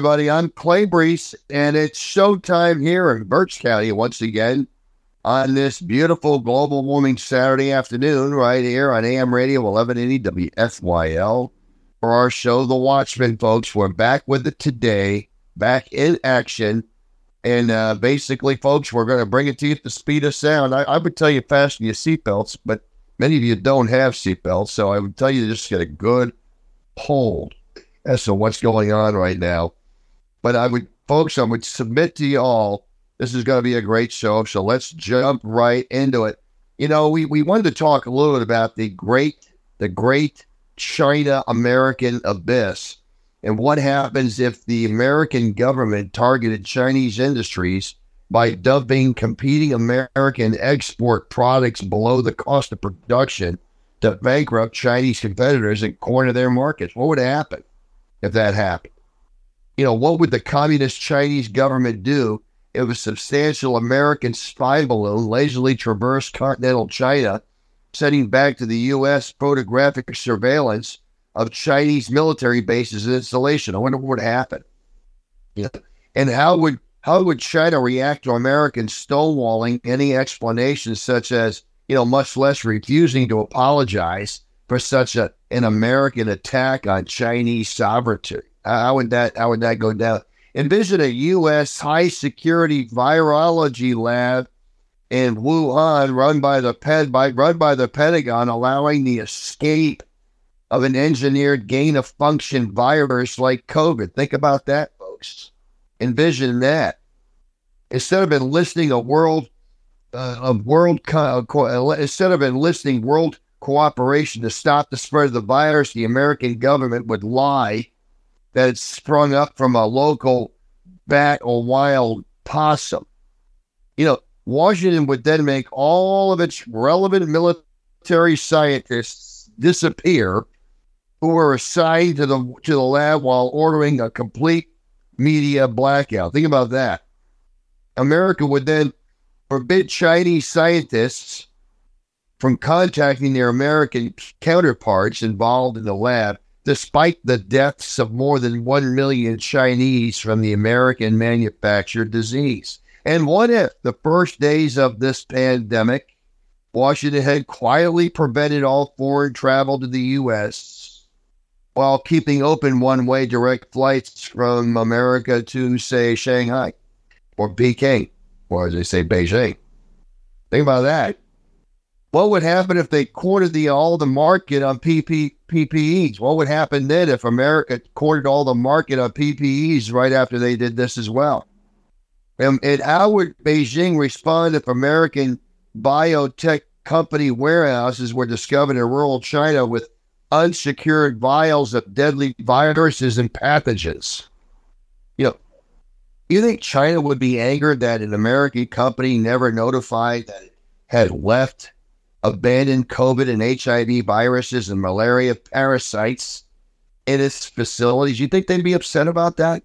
Everybody. I'm Clay Brees, and it's showtime here in Berks County once again on this beautiful global warming Saturday afternoon, right here on AM Radio 1180 WFYL for our show, The Watchman, folks. We're back with it today, back in action. And uh, basically, folks, we're going to bring it to you at the speed of sound. I, I would tell you fasten your seatbelts, but many of you don't have seatbelts. So I would tell you just get a good hold as to what's going on right now. But I would, folks, I would submit to you all, this is going to be a great show. So let's jump right into it. You know, we, we wanted to talk a little bit about the great, the great China American abyss and what happens if the American government targeted Chinese industries by dumping competing American export products below the cost of production to bankrupt Chinese competitors and corner their markets. What would happen? if that happened. You know, what would the communist Chinese government do if a substantial American spy balloon lazily traversed continental China, sending back to the U.S. photographic surveillance of Chinese military bases and installation? I wonder what would happen. Yeah. And how would how would China react to Americans stonewalling any explanation such as, you know, much less refusing to apologize for such a, an American attack on Chinese sovereignty? How would that how would that go down? Envision a U.S. high security virology lab in Wuhan, run by the Ped by run by the Pentagon, allowing the escape of an engineered gain of function virus like COVID. Think about that, folks. Envision that. Instead of enlisting a world, uh, a world, uh, instead of enlisting world cooperation to stop the spread of the virus, the American government would lie that sprung up from a local bat or wild possum. You know, Washington would then make all of its relevant military scientists disappear who were assigned to the to the lab while ordering a complete media blackout. Think about that. America would then forbid Chinese scientists from contacting their American counterparts involved in the lab, despite the deaths of more than 1 million Chinese from the American manufactured disease. And what if the first days of this pandemic, Washington had quietly prevented all foreign travel to the U.S. while keeping open one way direct flights from America to, say, Shanghai or Peking, or as they say, Beijing? Think about that. What would happen if they cornered the all the market on PP, PPEs? What would happen then if America cornered all the market on PPEs right after they did this as well? And, and how would Beijing respond if American biotech company warehouses were discovered in rural China with unsecured vials of deadly viruses and pathogens? You know, you think China would be angered that an American company never notified that it had left abandoned COVID and HIV viruses and malaria parasites in its facilities. You think they'd be upset about that?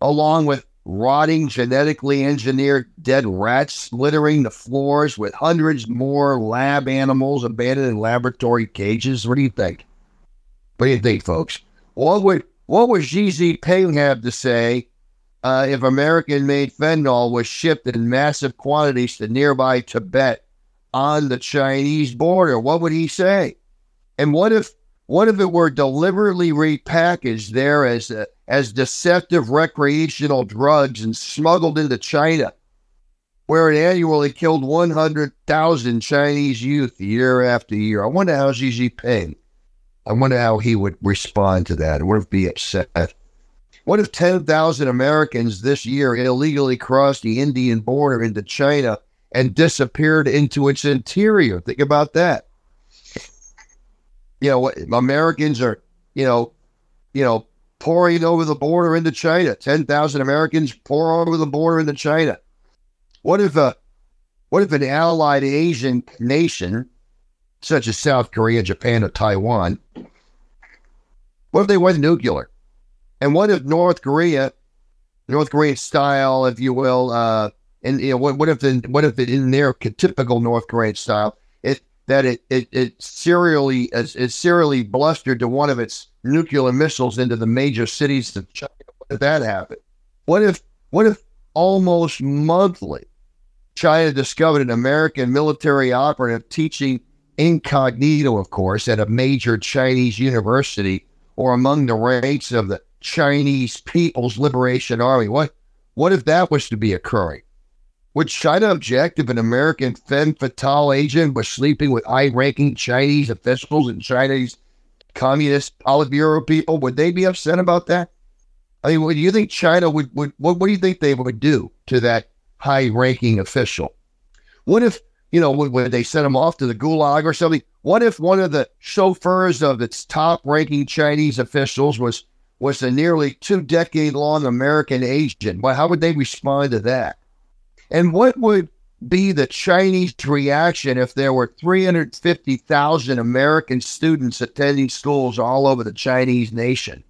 Along with rotting, genetically engineered dead rats littering the floors with hundreds more lab animals abandoned in laboratory cages. What do you think? What do you think, folks? What would what would Xi Jinping have to say uh, if American made fentanyl was shipped in massive quantities to nearby Tibet on the Chinese border. What would he say? And what if what if it were deliberately repackaged there as a, as deceptive recreational drugs and smuggled into China, where it annually killed 100,000 Chinese youth year after year? I wonder how Xi Jinping, I wonder how he would respond to that. Would it be upset? What if 10,000 Americans this year illegally crossed the Indian border into China and disappeared into its interior. Think about that. You know, Americans are, you know, you know, pouring over the border into China. Ten thousand Americans pour over the border into China. What if a, what if an allied Asian nation, such as South Korea, Japan, or Taiwan, what if they went nuclear? And what if North Korea, North Korean style, if you will, uh, and you know, what, what if the, what if it, in their typical North Korean style, it that it it, it serially it serially blustered to one of its nuclear missiles into the major cities of China? if that happened? What if what if almost monthly China discovered an American military operative teaching incognito, of course, at a major Chinese university or among the ranks of the Chinese People's Liberation Army? What what if that was to be occurring? Would China object if an American femme fatale agent was sleeping with high ranking Chinese officials and Chinese communist Politburo people? Would they be upset about that? I mean, do you think China would, would what, what do you think they would do to that high ranking official? What if, you know, would, would they send him off to the gulag or something? What if one of the chauffeurs of its top ranking Chinese officials was was a nearly two decade long American agent? Well, how would they respond to that? And what would be the Chinese reaction if there were 350,000 American students attending schools all over the Chinese nation?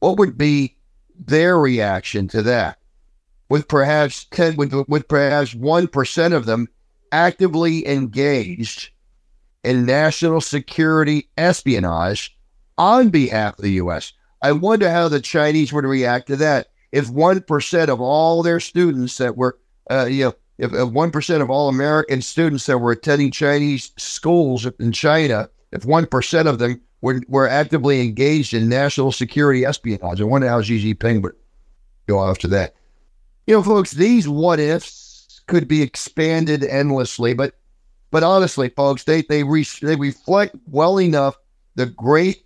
What would be their reaction to that? With perhaps 10, with, with perhaps 1% of them actively engaged in national security espionage on behalf of the U.S. I wonder how the Chinese would react to that if 1% of all their students that were uh, you know, if one percent of all American students that were attending Chinese schools in China, if one percent of them were, were actively engaged in national security espionage, I wonder how Xi Jinping would go after that. You know, folks, these what ifs could be expanded endlessly, but but honestly, folks, they they re, they reflect well enough the great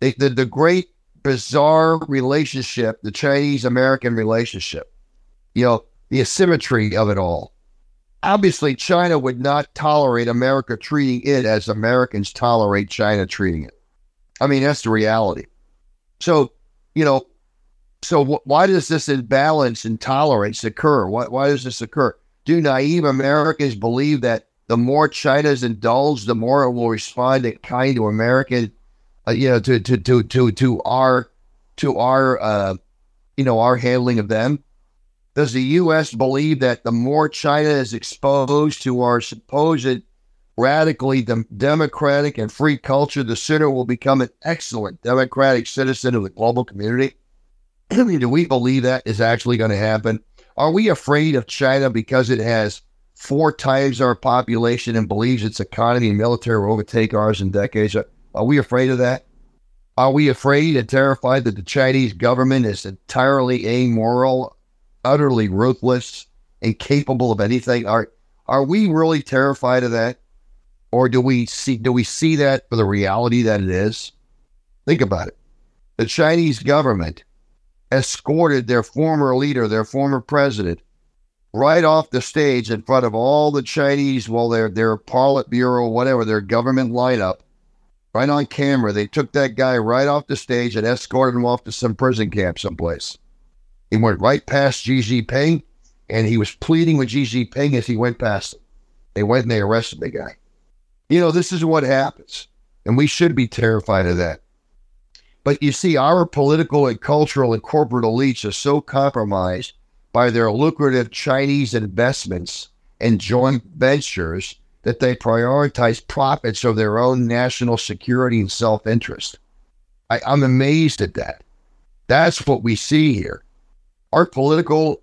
the, the, the great bizarre relationship, the Chinese American relationship. You know, the asymmetry of it all. Obviously, China would not tolerate America treating it as Americans tolerate China treating it. I mean, that's the reality. So, you know, so wh- why does this imbalance in tolerance occur? Why, why does this occur? Do naive Americans believe that the more China's indulged, the more it will respond in kind to American, uh, you know, to to to to to our to our uh, you know our handling of them? Does the U.S. believe that the more China is exposed to our supposed radically democratic and free culture, the sooner we'll become an excellent democratic citizen of the global community? Do we believe that is actually going to happen? Are we afraid of China because it has four times our population and believes its economy and military will overtake ours in decades? Are we afraid of that? Are we afraid and terrified that the Chinese government is entirely amoral, utterly ruthless, incapable of anything. Are are we really terrified of that? Or do we see do we see that for the reality that it is? Think about it. The Chinese government escorted their former leader, their former president, right off the stage in front of all the Chinese, well, their their Politburo, whatever, their government lineup, right on camera. They took that guy right off the stage and escorted him off to some prison camp someplace. He went right past Xi Jinping, and he was pleading with Xi Jinping as he went past him. They went and they arrested the guy. You know, this is what happens, and we should be terrified of that. But you see, our political and cultural and corporate elites are so compromised by their lucrative Chinese investments and joint ventures that they prioritize profits of their own national security and self interest. I'm amazed at that. That's what we see here our political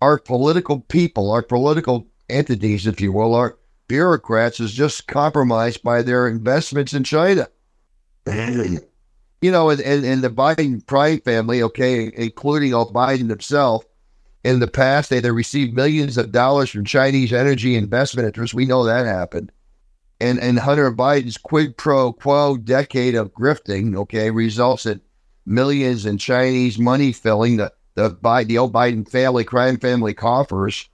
our political people, our political entities, if you will, our bureaucrats is just compromised by their investments in China. you know, and, and, and the Biden crime family, okay, including all Biden himself, in the past, they, they received millions of dollars from Chinese energy investment interests. We know that happened. And, and Hunter Biden's quid pro quo decade of grifting, okay, results in millions in Chinese money filling the the Biden, the old Biden family, crime family coffers,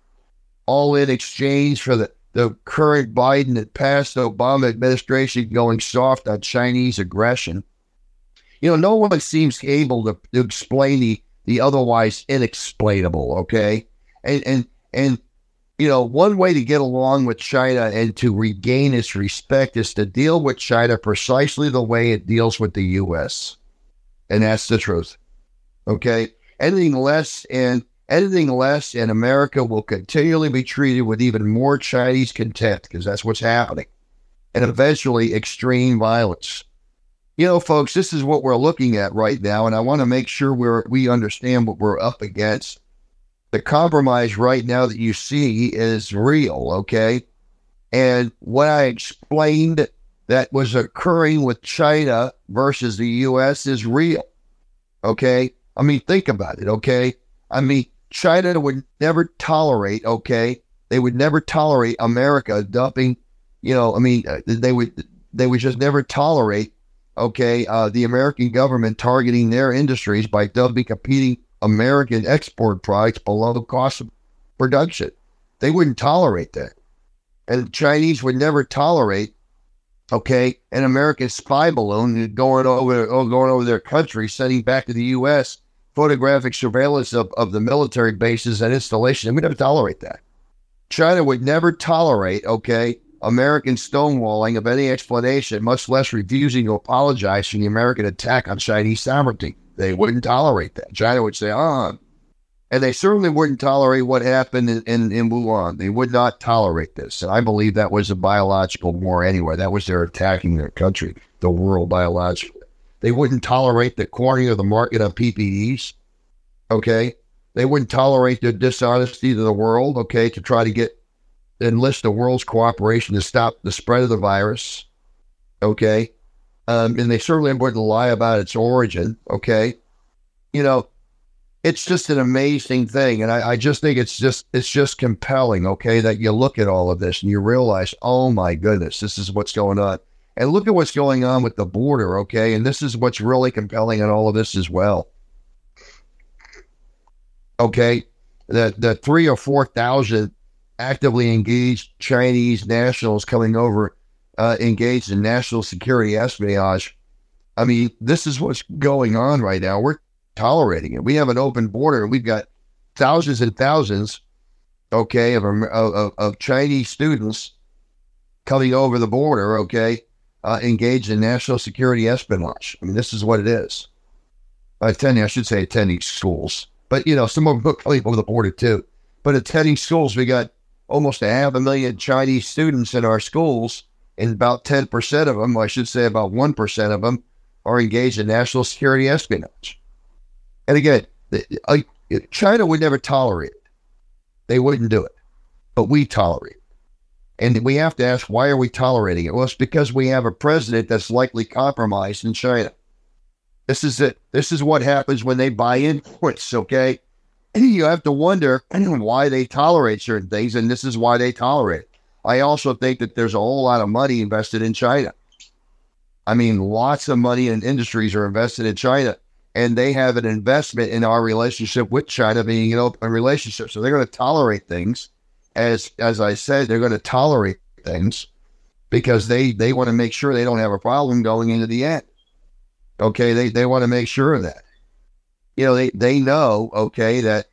all in exchange for the, the current Biden and past Obama administration going soft on Chinese aggression. You know, no one seems able to, to explain the, the otherwise inexplainable, okay? And, and, and, you know, one way to get along with China and to regain its respect is to deal with China precisely the way it deals with the U.S. And that's the truth. Okay. Anything less and anything less, and America will continually be treated with even more Chinese contempt because that's what's happening, and eventually extreme violence. you know, folks, this is what we're looking at right now, and I want to make sure we're we understand what we're up against. The compromise right now that you see is real, okay? And what I explained that was occurring with China versus the US is real. Okay? I mean, think about it, okay? I mean, China would never tolerate, okay? They would never tolerate America dumping, you know, I mean, uh, they would they would just never tolerate, okay, uh, the American government targeting their industries by dumping competing American export products below the cost of production. They wouldn't tolerate that. And the Chinese would never tolerate, okay, an American spy balloon going over going over their country, sending back to the U.S photographic surveillance of, of the military bases and installations. We'd never tolerate that. China would never tolerate, okay, American stonewalling of any explanation, much less refusing to apologize for the American attack on Chinese sovereignty. They wouldn't tolerate that. China would say, ah. And they certainly wouldn't tolerate what happened in, in, in Wuhan. They would not tolerate this. And I believe that was a biological war anyway. That was their attacking their country, the world biologically. They wouldn't tolerate the cornering of the market on PPEs. Okay. They wouldn't tolerate the dishonesty of the world. Okay. To try to get, enlist the world's cooperation to stop the spread of the virus. Okay. Um, and they certainly wouldn't lie about its origin. Okay. You know, it's just an amazing thing. And I, I just think it's just, it's just compelling. Okay. That you look at all of this and you realize, oh my goodness, this is what's going on. And look at what's going on with the border, okay? And this is what's really compelling in all of this as well. Okay, the the three or four thousand actively engaged Chinese nationals coming over, uh, engaged in national security espionage. I mean, this is what's going on right now. We're tolerating it. We have an open border, and we've got thousands and thousands, okay, of of, of Chinese students coming over the border, okay, uh, engaged in national security espionage. I mean, this is what it is. Attending, I should say, attending schools, but you know, some of them coming over the border too. But attending schools, we got almost a half a million Chinese students in our schools, and about ten percent of them, I should say, about one percent of them, are engaged in national security espionage. And again, China would never tolerate it; they wouldn't do it, but we tolerate. And we have to ask, why are we tolerating it? Well, it's because we have a president that's likely compromised in China. This is it. This is what happens when they buy inputs, okay? And you have to wonder why they tolerate certain things, and this is why they tolerate it. I also think that there's a whole lot of money invested in China. I mean, lots of money and industries are invested in China, and they have an investment in our relationship with China being an open relationship. So they're going to tolerate things as as I said, they're going to tolerate things because they they want to make sure they don't have a problem going into the end. Okay, they they want to make sure of that. You know, they they know okay that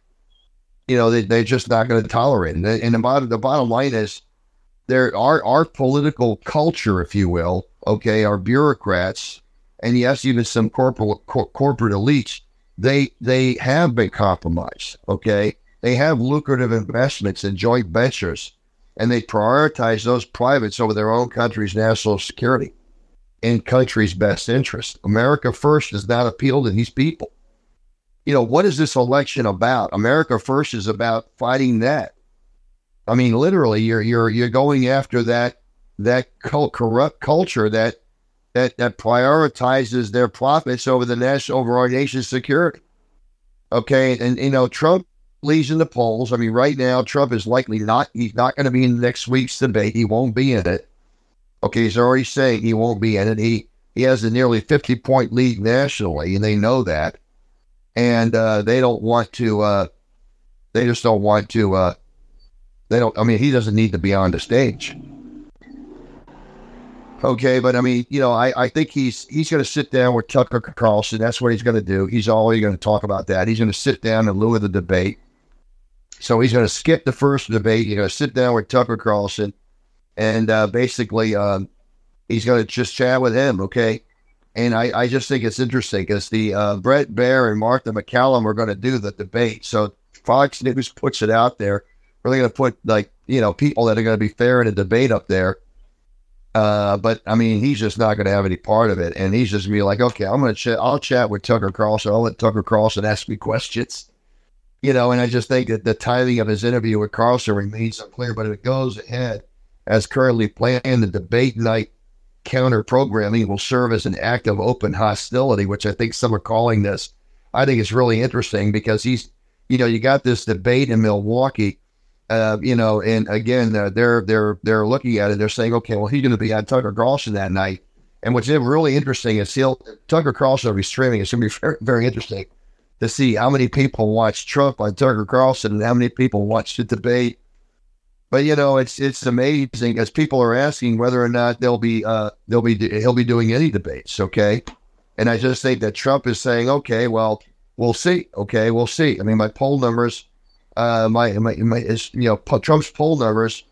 you know they they're just not going to tolerate it. And, the bottom the bottom line is there our our political culture, if you will, okay, our bureaucrats, and yes, even some corporate cor- corporate elites, they they have been compromised. Okay, they have lucrative investments in joint ventures, and they prioritize those privates over their own country's national security and country's best interest. America First does not appeal to these people. You know, what is this election about? America First is about fighting that. I mean, literally, you're you're you're going after that that corrupt culture that that that prioritizes their profits over the national over our nation's security. Okay, and you know Trump leads in the polls. I mean, right now, Trump is likely not, he's not going to be in next week's debate. He won't be in it. Okay, he's already saying he won't be in it. He, he has a nearly 50 point lead nationally, and they know that. And uh, they don't want to, uh, they just don't want to, uh, they don't, I mean, he doesn't need to be on the stage. Okay, but I mean, you know, I, I think he's he's going to sit down with Tucker Carlson. That's what he's going to do. He's always going to talk about that. He's going to sit down lieu of the debate so he's going to skip the first debate. He's going to sit down with Tucker Carlson, and uh, basically, um, he's going to just chat with him. Okay. And I, I just think it's interesting because the uh, Bret Baier and Martha McCallum are going to do the debate. So Fox News puts it out there. We're going to put like you know people that are going to be fair in a debate up there. Uh, but I mean, he's just not going to have any part of it, and he's just gonna be like, okay, I'm going to chat. I'll chat with Tucker Carlson. I'll let Tucker Carlson ask me questions. You know, and I just think that the timing of his interview with Carlson remains unclear. But if it goes ahead as currently planned, the debate night counter programming will serve as an act of open hostility, which I think some are calling this. I think it's really interesting because he's, you know, you got this debate in Milwaukee uh, you know, and again, uh, they're they're they're looking at it. They're saying, okay, well, he's going to be on Tucker Carlson that night. And what's really interesting is he'll Tucker Carlson will be streaming. It's going to be very, very interesting to see how many people watch Trump on Tucker Carlson and how many people watch the debate. But you know, it's it's amazing as people are asking whether or not they'll be uh they'll be he'll be doing any debates. Okay, and I just think that Trump is saying, okay, well, we'll see. Okay, we'll see. I mean, my poll numbers uh, my, my, my is, you know, Trump's poll numbers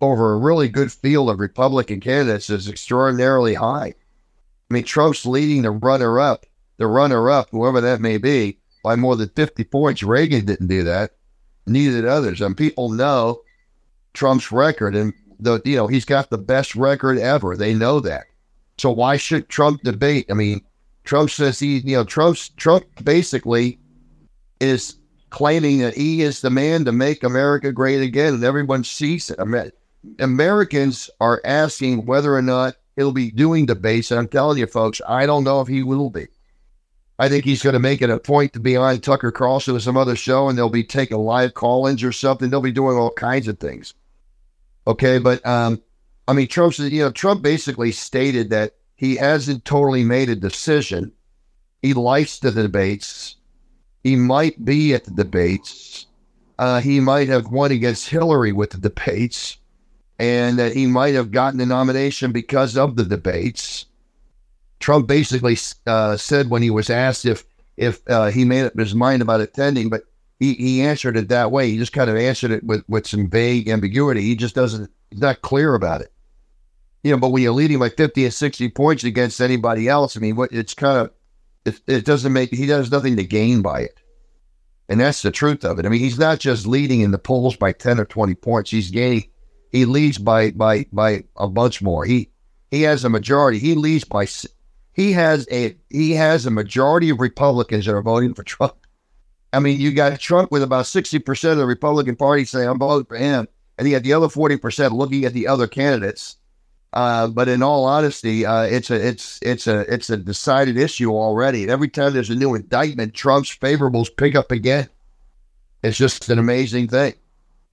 over a really good field of Republican candidates is extraordinarily high. I mean, Trump's leading the runner up, the runner up, whoever that may be, by more than 50 points. Reagan didn't do that. Neither did others. And people know Trump's record, and the you know he's got the best record ever. They know that. So why should Trump debate? I mean, Trump says he, you know, Trump's Trump basically is claiming that he is the man to make America great again, and everyone sees it. I mean, Americans are asking whether or not he'll be doing debates, and I'm telling you, folks, I don't know if he will be. I think he's going to make it a point to be on Tucker Carlson or some other show, and they'll be taking live call-ins or something. They'll be doing all kinds of things. Okay, but um, I mean, Trump's you know Trump basically stated that he hasn't totally made a decision. He likes the debates. He might be at the debates. Uh, he might have won against Hillary with the debates, and that he might have gotten the nomination because of the debates. Trump basically uh, said when he was asked if if uh, he made up his mind about attending, but he, he answered it that way. He just kind of answered it with, with some vague ambiguity. He just doesn't, he's not clear about it. You know, but when you're leading by 50 and 60 points against anybody else, I mean, what it's kind of it, it doesn't make he does nothing to gain by it. And that's the truth of it. I mean, he's not just leading in the polls by 10 or 20 points. He's gaining he leads by by by a bunch more. He he has a majority. He leads by he has a he has a majority of Republicans that are voting for Trump. I mean, you got Trump with about 60% of the Republican Party saying I'm voting for him, and you got the other 40% looking at the other candidates uh, but in all honesty, uh, it's a it's it's a it's a decided issue already. And every time there's a new indictment, Trump's favorables pick up again. It's just an amazing thing.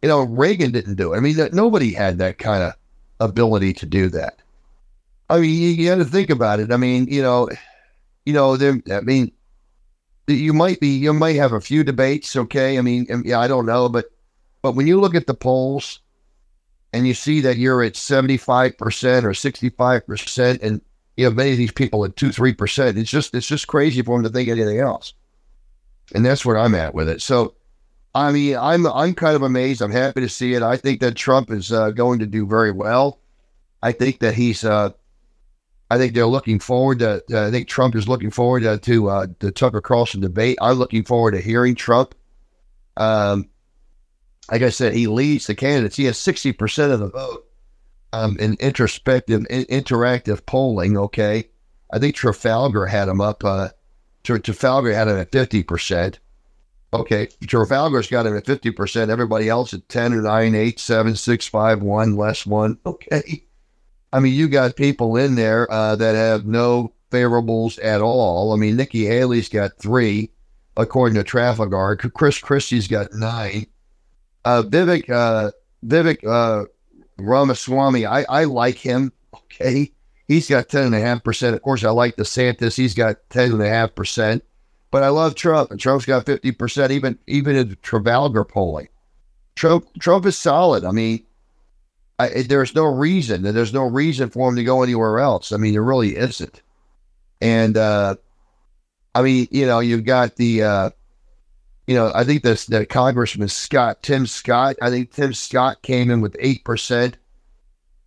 You know, Reagan didn't do it. I mean, nobody had that kind of ability to do that. I mean, you, you to think about it. I mean, you know, you know, there. I mean, you might be you might have a few debates. Okay, I mean, yeah, I don't know, but but when you look at the polls and you see that you're at 75% or 65% and you have many of these people at 2 3% it's just it's just crazy for them to think anything else and that's where i'm at with it so i mean i'm i'm kind of amazed i'm happy to see it i think that trump is uh, going to do very well i think that he's uh, I think they're looking forward to. Uh, I think Trump is looking forward to, to uh, the Tucker Carlson debate. I'm looking forward to hearing Trump. Um, like I said, he leads the candidates. He has 60% of the vote um, in introspective, in, interactive polling. Okay. I think Trafalgar had him up. Uh, Trafalgar had him at 50%. Okay. Trafalgar's got him at 50%. Everybody else at 10 or 9, 8, 7, 6, 5, 1, less 1. Okay. I mean, you got people in there uh, that have no favorables at all. I mean, Nikki Haley's got three, according to Trafalgar. Chris Christie's got nine uh, Vivek uh, Vivek uh, Ramaswamy, I, I like him. Okay, he's got ten and a half percent. Of course, I like DeSantis. He's got ten and a half percent. But I love Trump, and Trump's got fifty percent. Even even in Trafalgar polling, Trump Trump is solid. I mean, I, there's no reason. There's no reason for him to go anywhere else. I mean, there really isn't. And uh, I mean, you know, you've got the uh, you know, I think this that Congressman Scott, Tim Scott, I think Tim Scott came in with eight percent.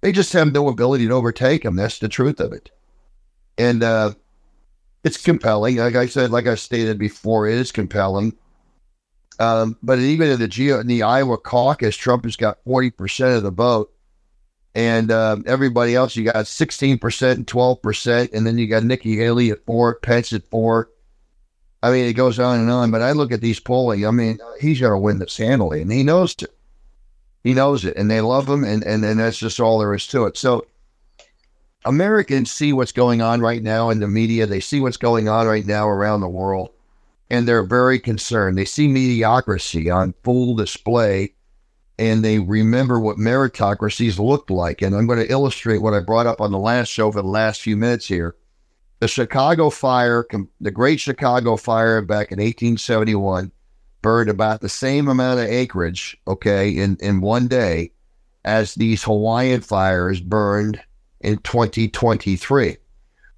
They just have no ability to overtake him. That's the truth of it. And uh, it's compelling. Like I said, like I stated before, it is compelling. Um, but even in the Geo in the Iowa caucus, Trump has got forty percent of the vote. And uh, everybody else, you got 16% and 12%. And then you got Nikki Haley at four, Pence at four. I mean, it goes on and on. But I look at these polling. I mean, he's going to win this handily, and he knows it. He knows it, and they love him, and, and, and that's just all there is to it. So Americans see what's going on right now in the media. They see what's going on right now around the world, and they're very concerned. They see mediocrity on full display, and they remember what meritocracies looked like. And I'm going to illustrate what I brought up on the last show for the last few minutes here. The Chicago fire, the Great Chicago Fire back in 1871, burned about the same amount of acreage, okay, in, in one day as these Hawaiian fires burned in 2023.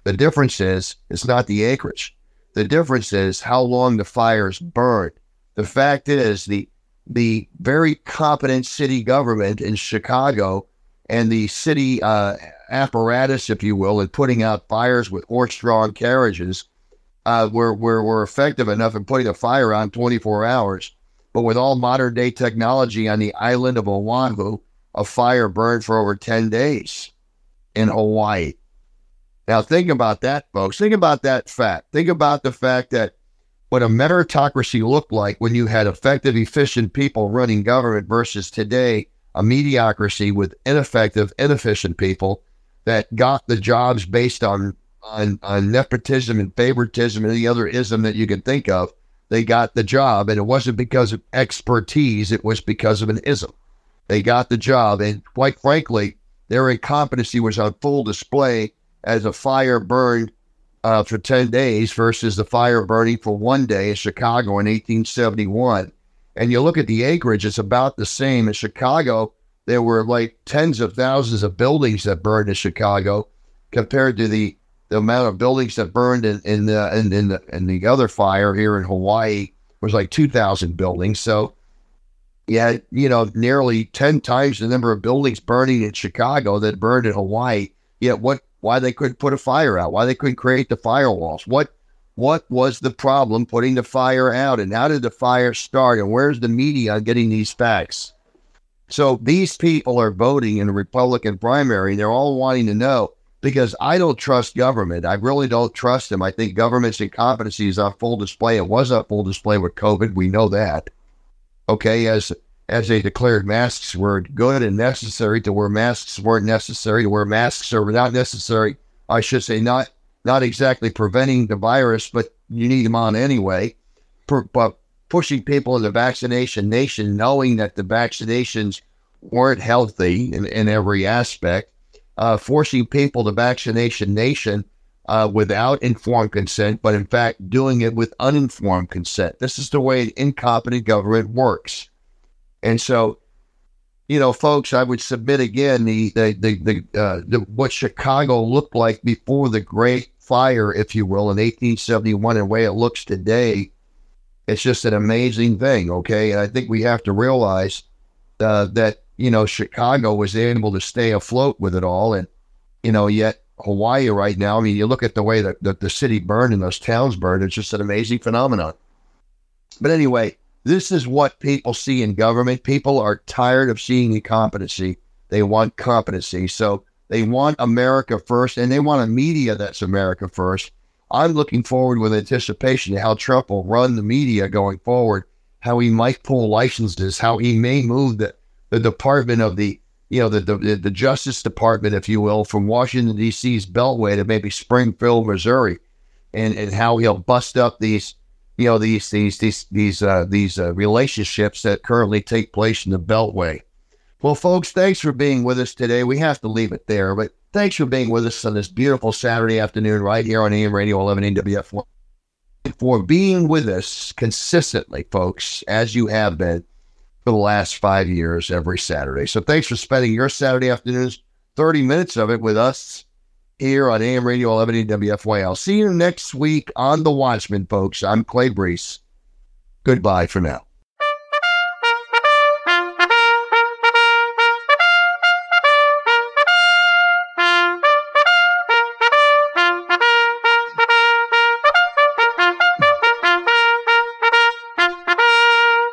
The difference is it's not the acreage. The difference is how long the fires burned. The fact is the the very competent city government in Chicago and the city uh, apparatus, if you will, in putting out fires with horse-drawn carriages uh, were, were, were effective enough in putting a fire on 24 hours. But with all modern day technology on the island of Oahu, a fire burned for over 10 days in Hawaii. Now, think about that, folks. Think about that fact. Think about the fact that what a meritocracy looked like when you had effective, efficient people running government versus today, a mediocrity with ineffective, inefficient people that got the jobs based on, on, on nepotism and favoritism and any other ism that you can think of. They got the job, and it wasn't because of expertise, it was because of an ism. They got the job, and quite frankly, their incompetency was on full display as a fire burned uh, for 10 days versus the fire burning for one day in Chicago in 1871. And you look at the acreage, it's about the same. In Chicago, there were like tens of thousands of buildings that burned in Chicago compared to the, the amount of buildings that burned in, in, the, in, in, the, in the other fire here in Hawaii was like 2,000 buildings. So yeah, you know, nearly 10 times the number of buildings burning in Chicago that burned in Hawaii. Yet what, why they couldn't put a fire out, why they couldn't create the firewalls. What, what was the problem putting the fire out and how did the fire start and where's the media getting these facts? So these people are voting in a Republican primary. They're all wanting to know because I don't trust government. I really don't trust them. I think government's incompetency is on full display. It was on full display with COVID. We know that okay, as as they declared masks were good and necessary to where masks weren't necessary to where masks are not necessary. I should say not not exactly preventing the virus, but you need them on anyway. Per, but pushing people into vaccination nation, knowing that the vaccinations weren't healthy in, in every aspect, uh, forcing people to vaccination nation uh, without informed consent, but in fact doing it with uninformed consent. This is the way an incompetent government works. And so, you know, folks, I would submit again the the the, the, uh, the what Chicago looked like before the Great Fire, if you will, in 1871, and the way it looks today. It's just an amazing thing, okay? And I think we have to realize uh, that you know Chicago was able to stay afloat with it all, and you know, yet Hawaii right now. I mean, you look at the way that, that the city burned and those towns burned, it's just an amazing phenomenon. But anyway, this is what people see in government. People are tired of seeing incompetency. They want competency. So they want America first and they want a media that's America first. I'm looking forward with anticipation to how Trump will run the media going forward, how he might pull licenses, how he may move the, the Department of the you know, the, the, the Justice Department, if you will, from Washington, D.C.'s Beltway to maybe Springfield, Missouri, and, and how he'll bust up these, you know, these, these, these, these, uh, these uh, relationships that currently take place in the Beltway. Well, folks, thanks for being with us today. We have to leave it there, but thanks for being with us on this beautiful Saturday afternoon right here on AM Radio 11 WF1. For being with us consistently, folks, as you have been for the last five years every Saturday. So thanks for spending your Saturday afternoons, 30 minutes of it with us here on AM Radio 11 WFY. I'll see you next week on The Watchman, folks. I'm Clay Brees. Goodbye for now.